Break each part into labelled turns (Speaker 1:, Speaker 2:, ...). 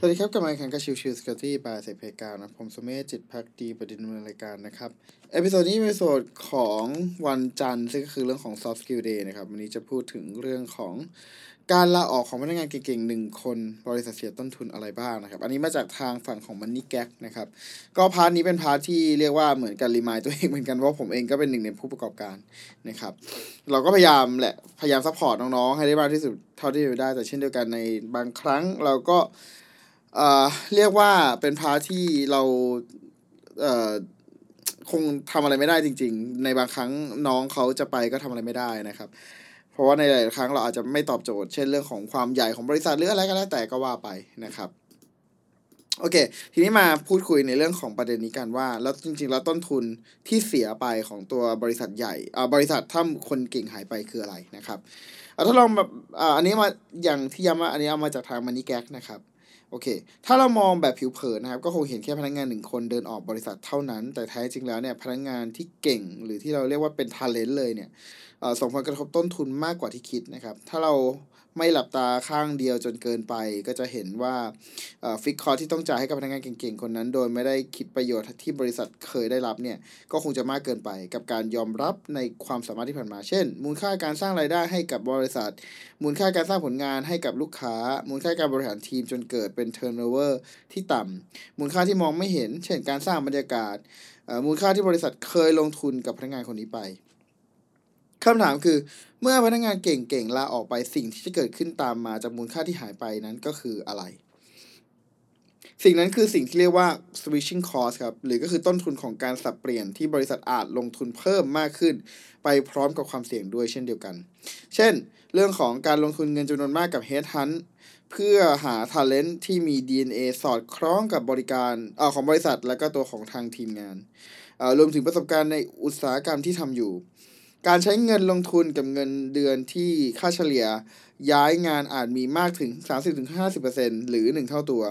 Speaker 1: สวัสดีครับกลับมาอีกครั้งกับชิวชิวสกิลตี้บายเซเพกานะผมสมเมธจิตพักดีประเด็นดำเนินรายการนะครับ เอพิโซดนี้เป็นเอพิโซดของวันจันทร์ซึ่งก็คือเรื่องของ soft skill day นะครับ วันนี้จะพูดถึงเรื่องของการลาออกของพนักงานเก่งๆหนึ่งคนบริษัทเสียต้นทุนอะไรบ้างนะครับ อันนี้มาจากทางฝั่งของมันนี่แก๊กนะครับ ก็พาร์ทนี้เป็นพาร์ทที่เรียกว่าเหมือนกันรีมายตัวเองเหมือนกันเพราะผมเองก็เป็นหนึ่งในผู้ประกอบการนะครับ เราก็พยายามแหละพยายามซัพพอร์ตน้องๆให้ได้มากที่สุดเท่าที่จะได้แต่เช่นเดียวกันในบางครั้งเราก็ เอ่อเรียกว่าเป็นพาร์ทที่เราเอ่อคงทำอะไรไม่ได้จริง ๆ ในบางครั้งน้องเขาจะไปก็ทำอะไรไม่ได้นะครับ เพราะว่าในหลายครั้งเราอาจจะไม่ตอบโจทย์ เช่นเรื่องของความใหญ่ของบริษัทหรืออะไรก็แล้วแต่ก็ว่าไปนะครับโอเค ทีนี้มาพูดคุยในเรื่องของประเด็นนี้กันว่า แล้วจริงๆ แล้วต้นทุนที่เสียไปของตัวบริษัทใหญ่อ่าบริษัทถ้าคนเก่งหายไปคืออะไรนะครับเอาถ้าลองแบบอ่าอันนี้มาอย่างที่ย้ำว่าอันนี้เอามาจากทางมันนี่แก๊กนะครับ โอเค ถ้าเรามองแบบผิวเผินนะครับ ก็คงเห็นแค่พนักงานหนึ่งคนเดินออกบริษัทเท่านั้น แต่แท้จริงแล้วเนี่ยพนักงานที่เก่งหรือที่เราเรียกว่าเป็น talent เลยเนี่ยส่งผลกระทบต้นทุนมากกว่าที่คิดนะครับ ถ้าเรา ไม่หลับตาข้างเดียวจนเกินไป ก็จะเห็นว่าฟิกคอที่ต้องจ่ายให้กับพนักงานเก่งๆ คนนั้น โดยไม่ได้คิดประโยชน์ที่บริษัทเคยได้รับเนี่ยก็คงจะมากเกินไป กับการยอมรับในความสามารถที่ผ่านมา เช่น มูลค่าการสร้างรายได้ให้กับบริษัท มูลค่าการสร้างผลงานให้กับลูกค้า มูลค่าการบริหารทีมจนเกิดเป็น turnover ที่ต่ำมูลค่าที่มองไม่เห็น เช่น การสร้างบรรยากาศมูลค่าที่บริษัทเคยลงทุนกับพนักงานคนนี้ไป คำถามคือเมื่อพนักงานเก่งๆลาออกไปสิ่งที่จะเกิดขึ้นตามมาจากมูลค่าที่หายไปนั้นก็คืออะไร สิ่งนั้นคือสิ่งที่เรียกว่า switching cost ครับ หรือก็คือต้นทุนของการสับเปลี่ยนที่บริษัทอาจลงทุนเพิ่มมากขึ้น ไปพร้อมกับความเสี่ยงด้วยเช่นเดียวกัน เช่น เรื่องของการลงทุนเงินจำนวนมากกับ Headhunt เพื่อหา talent ที่มี DNA สอดคล้องกับบริการเอ่อของบริษัทและก็ตัวของทางทีมงานเอ่อรวมถึงประสบการณ์ในอุตสาหกรรมที่ทำอยู่ การใช้เงินลงทุนกับเงินเดือนที่ค่าเฉลี่ยย้ายงานอาจมีมากถึง 30-50%หรือ 1 เท่าตัว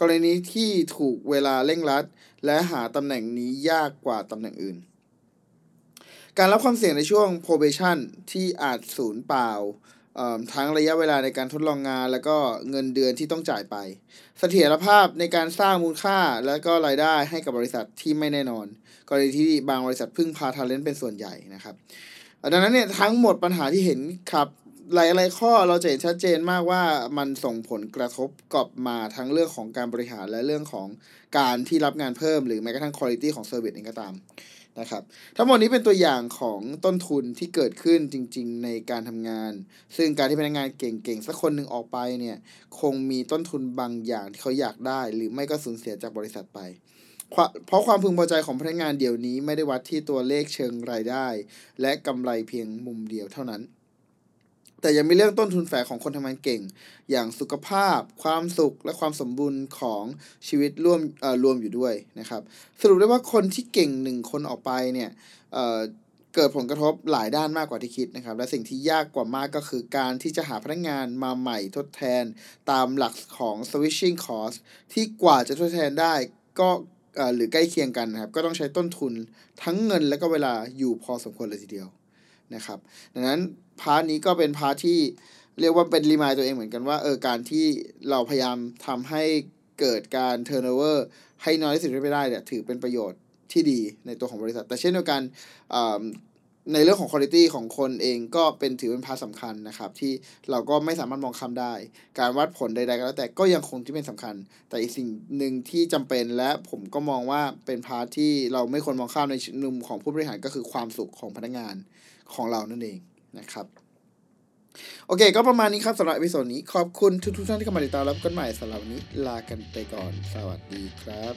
Speaker 1: กรณีที่ถูกเวลาเร่งรัด และหาตำแหน่งนี้ยากกว่าตำแหน่งอื่น การรับความเสี่ยงในช่วง probation ที่อาจสูญเปล่า ทั้งระยะเวลาในการทดลองงาน แล้วก็เงินเดือนที่ต้องจ่ายไป เสถียรภาพในการสร้างมูลค่าและก็รายได้ให้กับบริษัทที่ไม่แน่นอน กรณีที่บางบริษัทพึ่งพาทาเลนต์เป็นส่วนใหญ่นะครับดังนั้นเนี่ยทั้งหมดปัญหาที่เห็นครับหลายๆข้อเราจะเห็นชัดเจนมากว่ามันส่งผลกระทบกลับมาทั้งเรื่องของการบริหารและเรื่องของการที่รับงานเพิ่ม หรือแม้กระทั่งคุณภาพของ service เองก็ตาม นะครับ ทั้งหมดนี้เป็นตัวอย่างของต้นทุนที่เกิดขึ้นจริง ๆ ในการทำงาน ซึ่งการที่พนักงานเก่งๆ สักคนหนึ่งออกไปเนี่ยคงมีต้นทุนบางอย่างที่เขาอยากได้ หรือไม่ก็สูญเสียจากบริษัทไป เพราะความพึงพอใจของพนักงานเดี๋ยวนี้ไม่ได้วัดที่ตัวเลขเชิงรายได้ และกำไรเพียงมุมเดียวเท่านั้น แต่ยังมีเรื่องต้นทุนแฝงของคนทำงานเก่ง อย่างสุขภาพ ความสุขและความสมบูรณ์ของชีวิตร่วมเอ่อรวมอยู่ด้วยนะครับ สรุปได้ว่าคนที่เก่งหนึ่งคนออกไปเนี่ยเเกิดผลกระทบหลายด้านมากกว่าที่คิดนะครับ และสิ่งที่ยากกว่ามากก็คือการที่จะหาพนักงานมาใหม่ทดแทนตามหลักของ switching cost ที่กว่าจะทดแทนได้ก็หรือใกล้เคียงกันนะครับ ก็ต้องใช้ต้นทุนทั้งเงินและก็เวลาอยู่พอสมควรเลยทีเดียว นะครับ ดังนั้น part นี้ก็เป็น part ที่เรียกว่าเป็น remind ตัวเองเหมือนกันว่าเออการที่เราพยายามทำให้เกิดการ turnover ให้น้อยที่สุดที่ได้เนี่ยถือเป็นประโยชน์ที่ดีในตัวของบริษัท แต่เช่นเดียวกันในเรื่องของคุณภาพของคนเองก็เป็นถือเป็น part สำคัญนะครับ ที่เราก็ไม่สามารถมองข้ามได้ การวัดผลใดๆก็แล้วแต่ก็ยังคงที่เป็นสำคัญ แต่อีกสิ่งหนึ่งที่จำเป็นและผมก็มองว่าเป็น part ที่เราไม่ควรมองข้ามในมุมของผู้บริหารก็คือความสุขของพนักงาน ของเรานั่นเองนะครับโอเค ก็ประมาณนี้ครับสำหรับ episode นี้ ขอบคุณทุกๆท่านที่เข้ามาติดตามพบกันใหม่สำหรับวันนี้ลากันไปก่อน สวัสดีครับ